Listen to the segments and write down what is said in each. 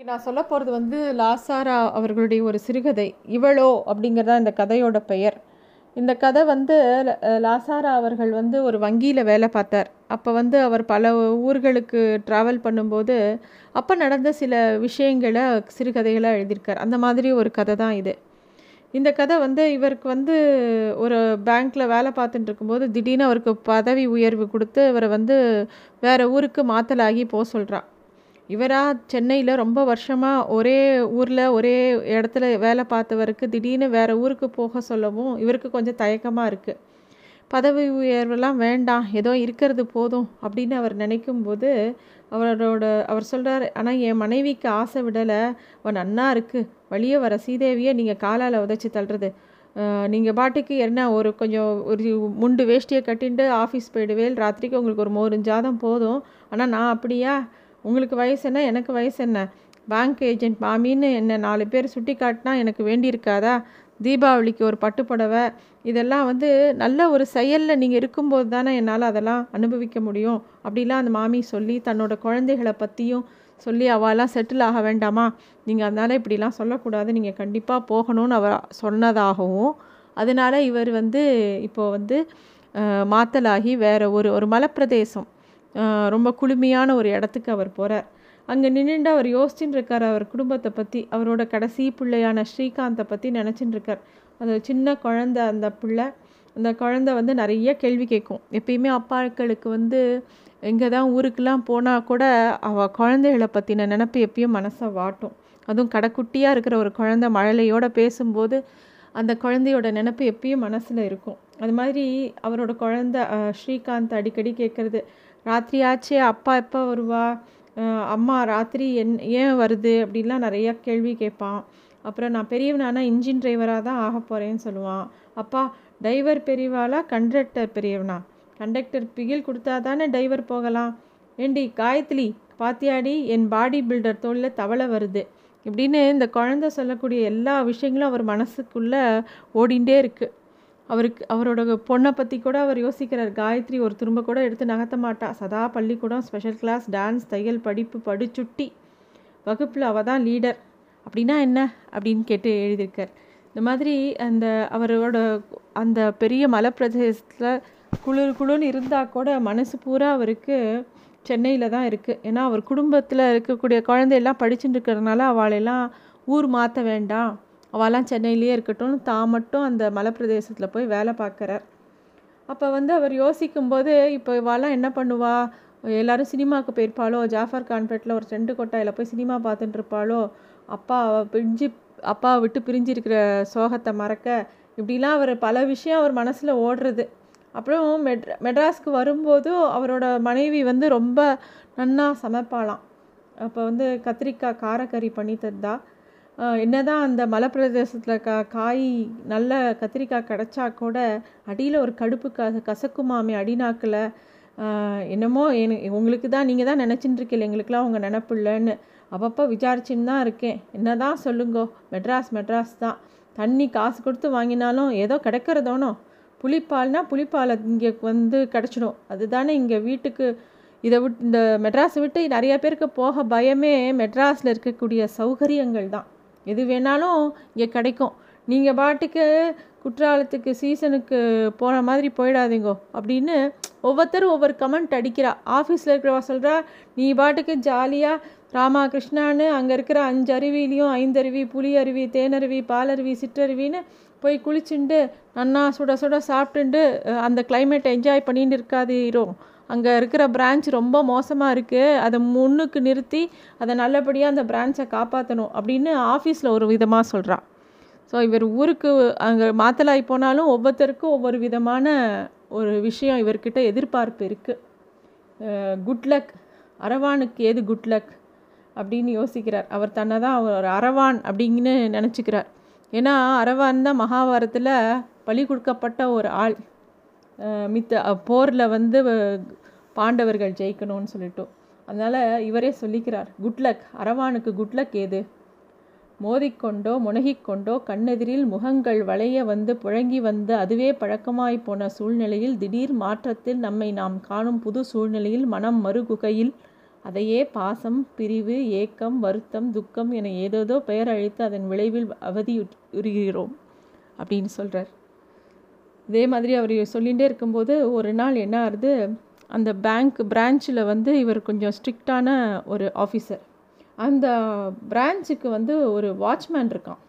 நான் சொல்ல போகிறது வந்து லாசாரா அவர்களுடைய ஒரு சிறுகதை. இவளோ அப்படிங்கிறதா இந்த கதையோட பெயர். இந்த கதை வந்து லாசாரா அவர்கள் வந்து ஒரு வங்கியில் வேலை பார்த்தார். அப்போ வந்து அவர் பல ஊர்களுக்கு ட்ராவல் பண்ணும்போது அப்போ நடந்த சில விஷயங்களை சிறுகதைகளாக எழுதியிருக்கார். அந்த மாதிரி ஒரு கதை தான் இது. இந்த கதை வந்து இவருக்கு வந்து ஒரு பேங்க்கில் வேலை பார்த்துட்டு இருக்கும்போது திடீர்னு அவருக்கு பதவி உயர்வு கொடுத்து இவரை வந்து வேறு ஊருக்கு மாத்தலாகி போக சொல்கிறான் இவராக சென்னையில் ரொம்ப வருஷமாக ஒரே ஊரில் ஒரே இடத்துல வேலை பார்த்தவருக்கு திடீர்னு வேறு ஊருக்கு போக சொல்லவும் இவருக்கு கொஞ்சம் தயக்கமாக இருக்குது பதவி உயர்வெல்லாம் வேண்டாம் ஏதோ இருக்கிறது போதும் அப்படின்னு அவர் நினைக்கும்போது அவரோட அவர் சொல்கிறார் ஆனால் என் மனைவிக்கு ஆசை விடலை அவன் நன்னா இருக்குது வழியே வர சீதேவியை நீங்கள் காலால் உதைச்சி தள்ளுறது. நீங்கள் பாட்டுக்கு என்ன ஒரு கொஞ்சம் ஒரு முண்டு வேஷ்டியை கட்டின்ட்டு ஆஃபீஸ் போயிடுவேல் ராத்திரிக்கு உங்களுக்கு ஒரு மோரு ஜாதம் போதும் ஆனால் நான் அப்படியா? உங்களுக்கு வயசு என்ன? எனக்கு வயசு என்ன? பேங்க் ஏஜென்ட் மாமின்னு என்ன நாலு பேர் சுட்டி காட்டினா எனக்கு வேண்டியிருக்காதா? தீபாவளிக்கு ஒரு பட்டுப்புடவை. இதெல்லாம் வந்து நல்ல ஒரு செயலில் நீங்கள் இருக்கும்போது தானே என்னால் அதெல்லாம் அனுபவிக்க முடியும். அப்படிலாம் அந்த மாமி சொல்லி தன்னோட குழந்தைகளை பற்றியும் சொல்லி அவெல்லாம் செட்டில் ஆக வேண்டாமா? நீங்கள் அதனால் இப்படிலாம் சொல்லக்கூடாது. நீங்கள் கண்டிப்பாக போகணும்னு அவர் சொன்னதாகவும் அதனால இவர் வந்து இப்போ வந்து மாத்தலாகி வேறு ஒரு ஒரு மலைப்பிரதேசம். ரொம்ப குளுமையான ஒரு இடத்துக்கு அவர் போகிறார் அங்கே நின்றுண்டு அவர் யோசிச்சுட்டு இருக்கார் அவர் குடும்பத்தை பற்றி அவரோட கடைசி பிள்ளையான ஸ்ரீகாந்தை பற்றி நினச்சிட்டு இருக்கார் அந்த சின்ன குழந்த அந்த பிள்ளை. அந்த குழந்த வந்து நிறைய கேள்வி கேட்கும். எப்பயுமே அப்பாக்களுக்கு வந்து எங்கே தான் ஊருக்கெலாம் போனால் கூட அவள் குழந்தைகளை பற்றின நினப்பு எப்பயும் மனசை வாட்டும். அதுவும் கடைக்குட்டியாக இருக்கிற ஒரு குழந்த மழலையோடு பேசும்போது அந்த குழந்தையோட நினப்பு எப்பயும் மனசில் இருக்கும். அது மாதிரி அவரோட குழந்த ஸ்ரீகாந்த் அடிக்கடி கேட்குறது ராத்திரி ஆச்சே அப்பா எப்போ வருவா? அம்மா ராத்திரி என் ஏன் வருது? அப்படின்லாம் நிறையா கேள்வி கேட்பான். அப்புறம் நான் பெரியவனானா இன்ஜின் டிரைவராக தான் ஆக போகிறேன்னு சொல்லுவான். அப்பா டிரைவர் பெரியவாளா கண்டக்டர் பெரியவனா? கண்டக்டர் பிகில் கொடுத்தா தானே டிரைவர் போகலாம்? ஏண்டி காயத்ரி பாத்தியாடி என் பாடி பில்டர் தோளில் தவளை வருது. இப்படின்னு இந்த குழந்தை சொல்லக்கூடிய எல்லா விஷயங்களும் அவர் மனசுக்குள்ளே ஓடிண்டே இருக்குது அவருக்கு அவரோட பொண்ணை பற்றி கூட அவர் யோசிக்கிறார். காயத்ரி ஒரு திரும்ப கூட எடுத்து நகர்த்த மாட்டா. சதா பள்ளிக்கூடம் ஸ்பெஷல் கிளாஸ் டான்ஸ் தையல் படிப்பு படுச்சுட்டி. வகுப்பில் அவள் தான் லீடர் அப்படின்னா என்ன? அப்படின்னு கேட்டு எழுதியிருக்கார். இந்த மாதிரி அந்த அவரோட அந்த பெரிய மலைப்பிரதேசத்தில் குளிர் குளிர்னு இருந்தால் கூட மனசு பூரா அவருக்கு சென்னையில் தான் இருக்குது ஏன்னா அவர் குடும்பத்தில் இருக்கக்கூடிய குழந்தையெல்லாம் படிச்சுட்டு இருக்கிறதுனால அவளெல்லாம் ஊர் மாற்ற வேண்டாம். அவெல்லாம் சென்னையிலேயே இருக்கட்டும் தான் மட்டும் அந்த மலைப்பிரதேசத்தில் போய் வேலை பார்க்குறார். அப்போ வந்து அவர் யோசிக்கும்போது இப்போ இவாலாம் என்ன பண்ணுவா? எல்லாரும் சினிமாவுக்கு போயிருப்பாளோ? ஜாஃபர் கான்பேட்டில் ஒரு ரெண்டு கொட்டாயில் போய் சினிமா பார்த்துட்டு இருப்பாளோ அப்பா அவ பிரிஞ்சு அப்பா விட்டு பிரிஞ்சிருக்கிற சோகத்தை மறக்க இப்படிலாம் அவர் பல விஷயம் அவர் மனசில் ஓடுறது. அப்புறம் மெட் மெட்ராஸ்க்கு வரும்போதும் அவரோட மனைவி வந்து ரொம்ப நன்னா சமைப்பாளாம். அப்போ வந்து கத்திரிக்காய் காரக்கறி பண்ணி தந்தா என்ன என்னதான் அந்த மலைப்பிரதேசத்தில் கா காய் நல்ல கத்திரிக்காய் கிடச்சா கூட அடியில் ஒரு கடுப்பு க கசக்குமாமே அடிநாக்கில். என்னமோ என் உங்களுக்கு தான் நீங்கள் தான் நினச்சிட்டு எங்களுக்கெலாம் உங்கள் நினப்பு இல்லைன்னு. அப்பப்போ விசாரிச்சுன்னு தான் இருக்கேன். என்ன தான் சொல்லுங்கோ மெட்ராஸ் மெட்ராஸ் தான். தண்ணி காசு கொடுத்து வாங்கினாலும் ஏதோ கிடைக்கிறதோனோ புளிப்பால்னா புளிப்பால் இங்கே வந்து கிடச்சிடும். அதுதானே இங்கே வீட்டுக்கு இதை விட் இந்த மெட்ராஸை விட்டு நிறைய பேருக்கு போக பயமே மெட்ராஸில் இருக்கக்கூடிய சௌகரியங்கள் தான். எது வேணாலும் இங்கே கிடைக்கும். நீங்கள் பாட்டுக்கு குற்றாலத்துக்கு சீசனுக்கு போன மாதிரி போயிடாதீங்கோ அப்படின்னு ஒவ்வொருத்தரும் ஒவ்வொரு கமெண்ட் அடிக்கிறா. ஆஃபீஸில் இருக்கிறவா சொல்கிறா நீ பாட்டுக்கு ஜாலியாக ராமா கிருஷ்ணான்னு அங்கே இருக்கிற அஞ்சு அருவிலையும் ஐந்தருவி புலி அருவி தேனருவி பாலருவி சிற்றருவின்னு போய் குளிச்சுண்டு நன்னா சுட சுட சாப்பிட்டுண்டு அந்த கிளைமேட்டை என்ஜாய் பண்ணிட்டு இருக்காதீரோ. அங்கே இருக்கிற பிரான்ச் ரொம்ப மோசமாக இருக்குது அதை முன்னுக்கு நிறுத்தி அதை நல்லபடியாக அந்த பிரான்ச்சை காப்பாற்றணும் அப்படின்னு ஆஃபீஸில் ஒரு விதமாக சொல்கிறான் ஸோ இவர் ஊருக்கு அங்கே மாத்தலாய் போனாலும் ஒவ்வொருத்தருக்கும் ஒவ்வொரு விதமான ஒரு விஷயம் இவர்கிட்ட எதிர்பார்ப்பு இருக்குது குட்லக் அரவானுக்கு ஏது குட்லக் அப்படின்னு யோசிக்கிறார். அவர் தன்னை தான் அவர் ஒரு அரவான் அப்படின்னு நினச்சிக்கிறார். ஏன்னா அரவான் தான் மகாபாரத்தில் பலி கொடுக்கப்பட்ட ஒரு ஆள். மித்த போரில் வந்து பாண்டவர்கள் ஜெயிக்கணும்னு சொல்லிட்டோம் அதனால் இவரே சொல்லிக்கிறார் குட்லக் அரவானுக்கு குட்லக் ஏது? மோதிக்கொண்டோ முனகிக்கொண்டோ கண்ணெதிரில் முகங்கள் வளைய வந்து புழங்கி வந்து அதுவே பழக்கமாய் போன சூழ்நிலையில் திடீர் மாற்றத்தில் நம்மை நாம் காணும் புது சூழ்நிலையில் மனம் மறுகுகையில் அதையே பாசம் பிரிவு ஏக்கம் வருத்தம் துக்கம் என ஏதேதோ பெயர் அழித்து அதன் விளைவில் அவதியுறுகிறோம் அப்படின்னு சொல்கிறார் இதே மாதிரி அவர் சொல்லிகிட்டே இருக்கும்போது ஒரு நாள் என்ன ஆகுது அந்த பேங்க் பிரான்ச்சில் வந்து இவர் கொஞ்சம் ஸ்ட்ரிக்டான ஒரு ஆஃபீஸர் அந்த பிரான்ச்சுக்கு வந்து ஒரு வாட்ச்மேன் இருக்கான்.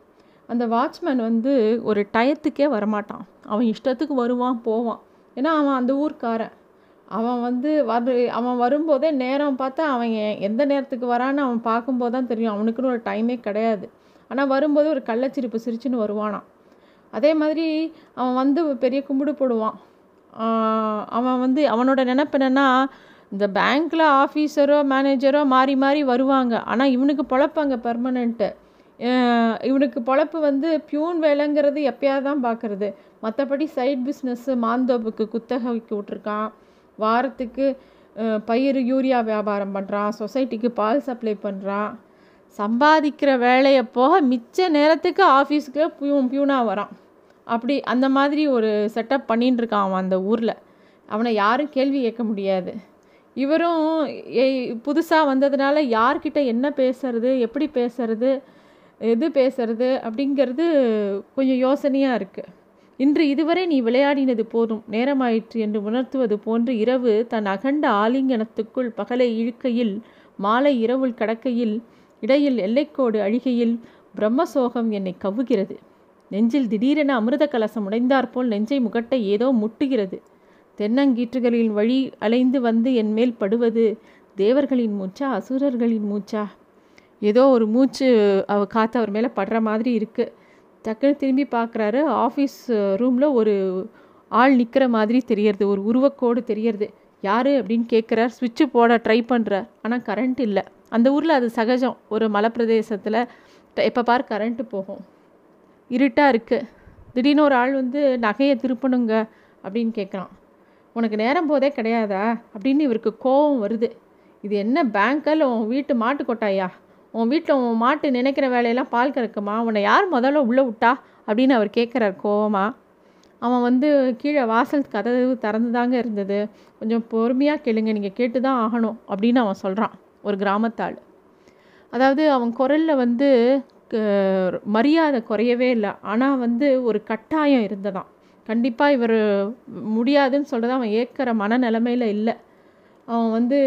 அந்த வாட்ச்மேன் வந்து ஒரு டயத்துக்கே வரமாட்டான். அவன் இஷ்டத்துக்கு வருவான் போவான். ஏன்னா அவன் அந்த ஊர்க்காரன். அவன் வந்து வரு அவன் வரும்போதே நேரம் பார்த்தா அவன் எந்த நேரத்துக்கு வரான்னு அவன் பார்க்கும்போது தான் தெரியும். அவனுக்குன்னு ஒரு டைமே கிடையாது. ஆனால் வரும்போது ஒரு கள்ளச்சிரிப்பு சிரிச்சுன்னு வருவானான் அதே மாதிரி அவன் வந்து பெரிய கும்பிடு போடுவான். அவன் வந்து அவனோட நினப்பு என்னென்னா இந்த பேங்க்கில் ஆஃபீஸரோ மேனேஜரோ மாறி மாறி வருவாங்க. ஆனால் இவனுக்கு பொழப்பாங்க பர்மனெண்ட்டு இவனுக்கு பொழப்பு வந்து பியூன் வேலைங்கிறது எப்பயாவது தான் பார்க்குறது மற்றபடி சைட் பிஸ்னஸ்ஸு மாந்தோப்புக்கு குத்தகைக்கு விட்ருக்கான் வாரத்துக்கு பயிர் யூரியா வியாபாரம் பண்ணுறான் சொசைட்டிக்கு பால் சப்ளை பண்ணுறான் சம்பாதிக்கிற வேலையை போக மிச்ச நேரத்துக்கு ஆஃபீஸுக்கு பியூன் பியூனாக வரான். அப்படி அந்த மாதிரி ஒரு செட்டப் பண்ணின்னு இருக்கான் அவன் அந்த ஊரில். அவனை யாரும் கேள்வி கேட்க முடியாது. இவரும் புதுசாக வந்ததுனால யார்கிட்ட என்ன பேசுறது எப்படி பேசுறது எது பேசுறது அப்படிங்கிறது கொஞ்சம் யோசனையாக இருக்குது இன்று இதுவரை நீ விளையாடினது போதும் நேரமாயிற்று என்று உணர்த்துவது போன்று இரவு தன் அகண்ட ஆலிங்கனத்துக்குள் பகலை இழுக்கையில் மாலை இரவுள் கடக்கையில் இடையில் எல்லைக்கோடு அழிகையில் பிரம்மசோகம் என்னை கவ்வுகிறது. நெஞ்சில் திடீரென அமிர்த கலசம் உடைந்தாற்போல் நெஞ்சை முகட்டை ஏதோ முட்டுகிறது. தென்னங்கீற்றுகளின் வழி அலைந்து வந்து என் மேல் படுவது தேவர்களின் மூச்சா அசுரர்களின் மூச்சா? ஏதோ ஒரு மூச்சு அவ காற்று அவர் மேலே படுற மாதிரி இருக்குது டக்குன்னு திரும்பி பார்க்குறாரு ஆஃபீஸ் ரூமில் ஒரு ஆள் நிற்கிற மாதிரி தெரியறது ஒரு உருவக்கோடு தெரியறது. யார் அப்படின்னு கேட்குறார் சுவிட்சு போட ட்ரை பண்ணுறார் ஆனால் கரண்ட் இல்லை. அந்த ஊரில் அது சகஜம். ஒரு மலைப்பிரதேசத்தில் எப்போ பார் கரண்ட்டு போகும். இருட்டாக இருக்குது திடீர்னு ஒரு ஆள் வந்து நகையை திருப்பணுங்க அப்படின்னு கேட்குறான் உனக்கு நேரம் போதே கிடையாதா? அப்படின்னு இவருக்கு கோபம் வருது. இது என்ன பேங்க்கில் உன் வீட்டு மாட்டு கொட்டாயா? உன் வீட்டில் உன் மாட்டு நினைக்கிற வேலையெல்லாம் பால் கறக்குமா? உன்னை யார் முதல்ல உள்ளே விட்டா? அப்படின்னு அவர் கேட்குறார் கோவமாக அவன் வந்து கீழே வாசல் கதவு திறந்து தாங்க இருந்தது. கொஞ்சம் பொறுமையாக கேளுங்க. நீங்கள் கேட்டு தான் ஆகணும் அப்படின்னு அவன் சொல்கிறான் ஒரு கிராமத்தாள். அதாவது அவன் குரலில் வந்து மரியாதை குறையவே இல்லை. ஆனால் வந்து ஒரு கட்டாயம் இருந்ததான். கண்டிப்பாக இவர் முடியாதுன்னு சொல்கிறது அவன் ஏற்கிற மனநிலைமையில் இல்லை. அவன் வந்து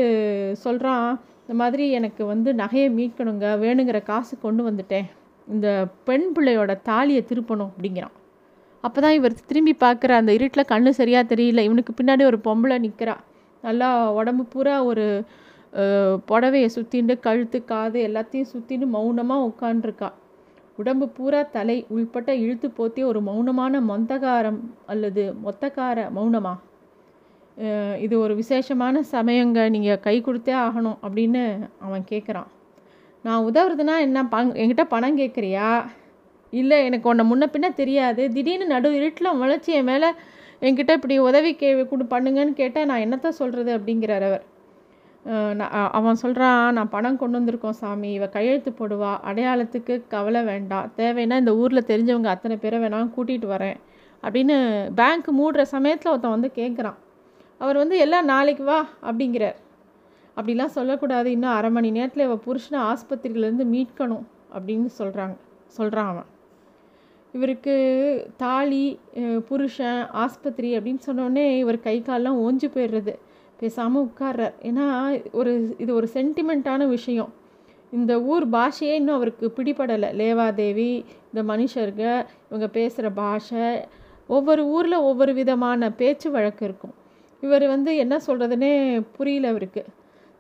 சொல்கிறான் இந்த மாதிரி எனக்கு வந்து நகையை மீட்கணுங்க வேணுங்கிற காசு கொண்டு வந்துட்டேன். இந்த பெண் பிள்ளையோட தாலியை திருப்பணும் அப்படிங்கிறான். அப்போ தான் இவர் திரும்பி பார்க்குற அந்த இருட்டில் கண்ணு சரியாக தெரியல. இவனுக்கு பின்னாடி ஒரு பொம்பளை நிற்கிறா நல்லா உடம்பு பூரா ஒரு புடவையை சுற்றிண்டு கழுத்து காது எல்லாத்தையும் சுற்றின்னு மௌனமாக உட்காண்டிருக்கா உடம்பு பூரா தலை உள்பட்ட இழுத்து போத்தி ஒரு மௌனமான மொந்தகாரம் அல்லது மொத்தக்கார மௌனமா? இது ஒரு விசேஷமான சமயங்க நீங்கள் கை கொடுத்தே ஆகணும் அப்படின்னு அவன் கேட்குறான் நான் உதவுறதுனா என்ன பங் என்கிட்ட பணம் கேட்குறியா இல்லை எனக்கு உன்னை முன்ன பின்ன தெரியாது. திடீர்னு நடு இருட்டில் முளைச்சி என் மேலே என்கிட்ட இப்படி உதவி கே கொடு பண்ணுங்கன்னு கேட்டால் நான் என்னத்த சொல்கிறது அப்படிங்கிறார் அவர். அவன் சொல்கிறான் நான் பணம் கொண்டு வந்திருக்கோம் சாமி. இவ கையெழுத்து போடுவா. அடையாளத்துக்கு கவலை வேண்டாம் தேவைன்னா இந்த ஊரில் தெரிஞ்சவங்க அத்தனை பேரை வேணாம் கூட்டிகிட்டு வரேன். அப்படின்னு பேங்க் மூடுற சமயத்தில் ஒருத்தன் வந்து கேட்குறான் அவர் வந்து எல்லாம் நாளைக்கு வா அப்படிங்கிறார். அப்படிலாம் சொல்லக்கூடாது. இன்னும் அரை மணி நேரத்தில் இவள் புருஷனை ஆஸ்பத்திரியிலேருந்து மீட்கணும் அப்படின்னு சொல்கிறாங்க சொல்கிறான் அவன். இவருக்கு தாலி புருஷன் ஆஸ்பத்திரி அப்படின்னு சொன்னோடனே இவர் கை காலெலாம் ஓஞ்சி போயிடுறது. பேசாமல் உட்கார்றார் ஏன்னா ஒரு இது ஒரு சென்டிமெண்ட்டான விஷயம். இந்த ஊர் பாஷையே இன்னும் அவருக்கு பிடிபடலை. லேவாதேவி இந்த மனுஷருங்க இவங்க பேசுகிற பாஷை ஒவ்வொரு ஊரில் ஒவ்வொரு விதமான பேச்சு வழக்கு இருக்கும். இவர் வந்து என்ன சொல்கிறதுனே புரியல அவருக்கு.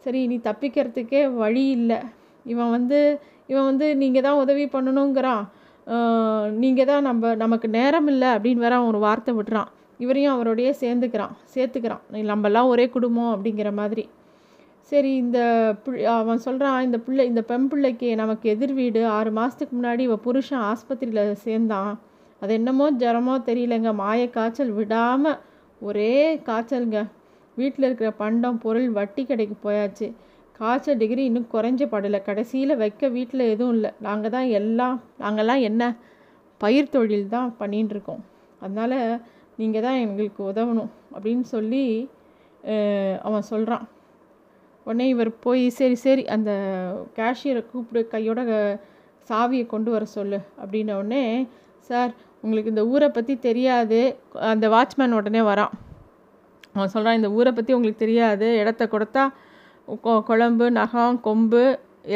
சரி நீ தப்பிக்கிறதுக்கே வழி இல்லை. இவன் வந்து இவன் வந்து நீங்கள் தான் உதவி பண்ணணுங்கிறான். நீங்கள் தான் நம்ம நமக்கு நேரம் இல்லை அப்படின்னு வேற அவன் ஒரு வார்த்தை விடுறான். இவரையும் அவரோடையே சேர்ந்துக்கிறான் சேர்த்துக்கிறான். நம்மெல்லாம் ஒரே குடும்பம் அப்படிங்கிற மாதிரி. சரி இந்த அவன் சொல்கிறான் இந்த பிள்ளை இந்த பெண் பிள்ளைக்கு நமக்கு எதிர் வீடு. ஆறு மாதத்துக்கு முன்னாடி இவன் புருஷன் ஆஸ்பத்திரியில் சேர்ந்தான். அது என்னமோ ஜரமோ தெரியலங்க. மாய காய்ச்சல் விடாமல் ஒரே காய்ச்சலுங்க. வீட்டில் இருக்கிற பண்டம் பொருள் வட்டி கடைக்கு போயாச்சு. காய்ச்சல் டிகிரி இன்னும் குறைஞ்ச படலை. கடைசியில் வைக்க வீட்டில் எதுவும் இல்லை. நாங்கள் தான் எல்லாம் நாங்கள்லாம் என்ன? பயிர் தொழில் தான் பண்ணிகிட்டு இருக்கோம். அதனால் நீங்கள் தான் எங்களுக்கு உதவணும் அப்படின்னு சொல்லி அவன் சொல்கிறான் உடனே இவர் போய் சரி சரி அந்த கேஷியரை கூப்பிடு கையோட சாவியை கொண்டு வர சொல்லு அப்படின்ன உடனே சார் உங்களுக்கு இந்த ஊரை பற்றி தெரியாது. அந்த வாட்ச்மேன் உடனே வரான். அவன் சொல்கிறான் இந்த ஊரை பற்றி உங்களுக்கு தெரியாது. இடத்த கொடுத்தா குழம்பு நகம் கொம்பு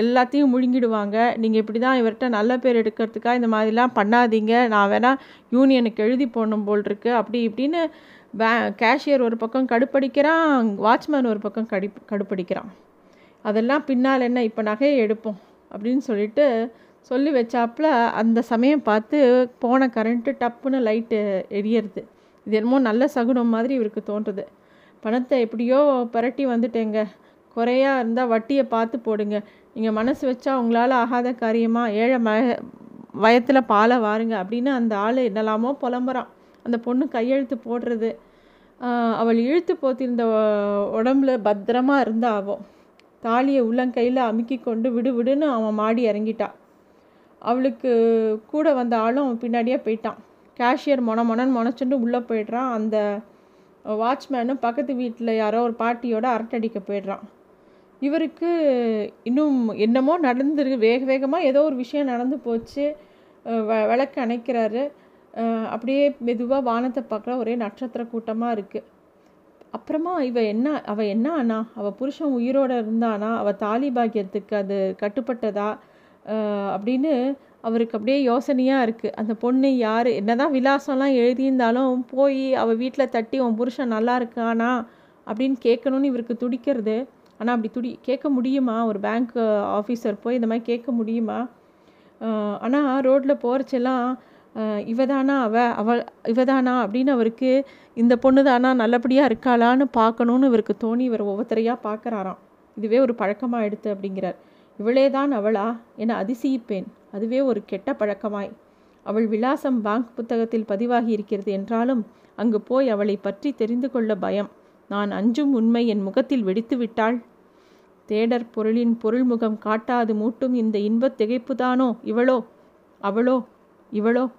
எல்லாத்தையும் முழுங்கிடுவாங்க. நீங்கள் இப்படி தான் இவர்கிட்ட நல்ல பேர் எடுக்கிறதுக்காக இந்த மாதிரிலாம் பண்ணாதீங்க. நான் வேணால் யூனியனுக்கு எழுதி போடணும் போல் இருக்கு. அப்படி இப்படின்னு பே கேஷியர் ஒரு பக்கம் கடுப்படிக்கிறான் வாட்ச்மேன் ஒரு பக்கம் கடி கடுப்படிக்கிறான். அதெல்லாம் பின்னால் என்ன இப்போ நகையை எடுப்போம் அப்படின்னு சொல்லிட்டு சொல்லி வச்சாப்புல அந்த சமயம் பார்த்து போன கரண்ட்டு டப்புன்னு லைட்டு எரியறது. இது என்னமோ நல்ல சகுனம் மாதிரி இவருக்கு தோன்றுது. பணத்தை எப்படியோ பரட்டி வந்துட்டேங்க. குறையா இருந்தால் வட்டியை பார்த்து போடுங்க. நீங்கள் மனசு வச்சா உங்களால் ஆகாத காரியமாக ஏழை ம வயத்தில் பாலை வாருங்க அப்படின்னு அந்த ஆள் என்னலாமோ புலம்புறான். அந்த பொண்ணு கையெழுத்து போடுறது. அவள் இழுத்து போத்திருந்த உடம்புல பத்திரமா இருந்தா அவள் தாலியை உள்ளங்கையில் அமுக்கி கொண்டு விடு விடுன்னு அவன் மாடி இறங்கிட்டான் அவளுக்கு கூட வந்த ஆளும் அவன் பின்னாடியே போயிட்டான். கேஷியர் மொன மொனன்னு முனைச்சுட்டு உள்ளே போயிடுறான். அந்த வாட்ச்மேனும் பக்கத்து வீட்டில் யாரோ ஒரு பாட்டியோட அரட்டடிக்க போயிடுறான். இவருக்கு இன்னும் என்னமோ நடந்துருக்கு. வேக வேகமாக ஏதோ ஒரு விஷயம் நடந்து போச்சு. விளக்கு அணைக்கிறாரு. அப்படியே மெதுவாக வானத்தை பார்க்குற ஒரே நட்சத்திர கூட்டமாக இருக்குது அப்புறமா இவ என்ன அவள் என்ன ஆனா? அவள் புருஷன் உயிரோடு இருந்தானா? அவள் தாலி பாக்கியத்துக்கு அது கட்டுப்பட்டதா? அப்படின்னு அவருக்கு அப்படியே யோசனையாக இருக்குது அந்த பொண்ணு யார்? என்னதான் விலாசம்லாம் எழுதியிருந்தாலும் போய் அவள் வீட்டில் தட்டி உன் புருஷன் நல்லா இருக்கானா? அப்படின்னு கேட்கணுன்னு இவருக்கு துடிக்கிறது. ஆனால் அப்படி துடி கேட்க முடியுமா? ஒரு பேங்க் ஆஃபீஸர் போய் இந்த மாதிரி கேட்க முடியுமா? ஆனால் ரோட்டில் போகிறச்செல்லாம் இவதானா அவ அவள் இவதானா அப்படின்னு அவருக்கு இந்த பொண்ணு தானா நல்லபடியாக இருக்காளான்னு பார்க்கணுன்னு இவருக்கு தோணி இவர் ஒவ்வொருத்தரையாக பார்க்குறாராம். இதுவே ஒரு பழக்கமாக எடுத்து அப்படிங்கிறார். இவளே தான் அவளா? என அதிசயிப்பேன். அதுவே ஒரு கெட்ட பழக்கமாய். அவள் விலாசம் பேங்க் புத்தகத்தில் பதிவாகி இருக்கிறது என்றாலும் அங்கு போய் அவளை பற்றி தெரிந்து கொள்ள பயம். நான் அஞ்சும் உண்மை என் முகத்தில் வெடித்து விட்டாள் தேடற் பொருளின் முகம் காட்டாது மூட்டும் இந்த இன்பத் திகைப்புதானோ? இவளோ? அவளோ? இவளோ?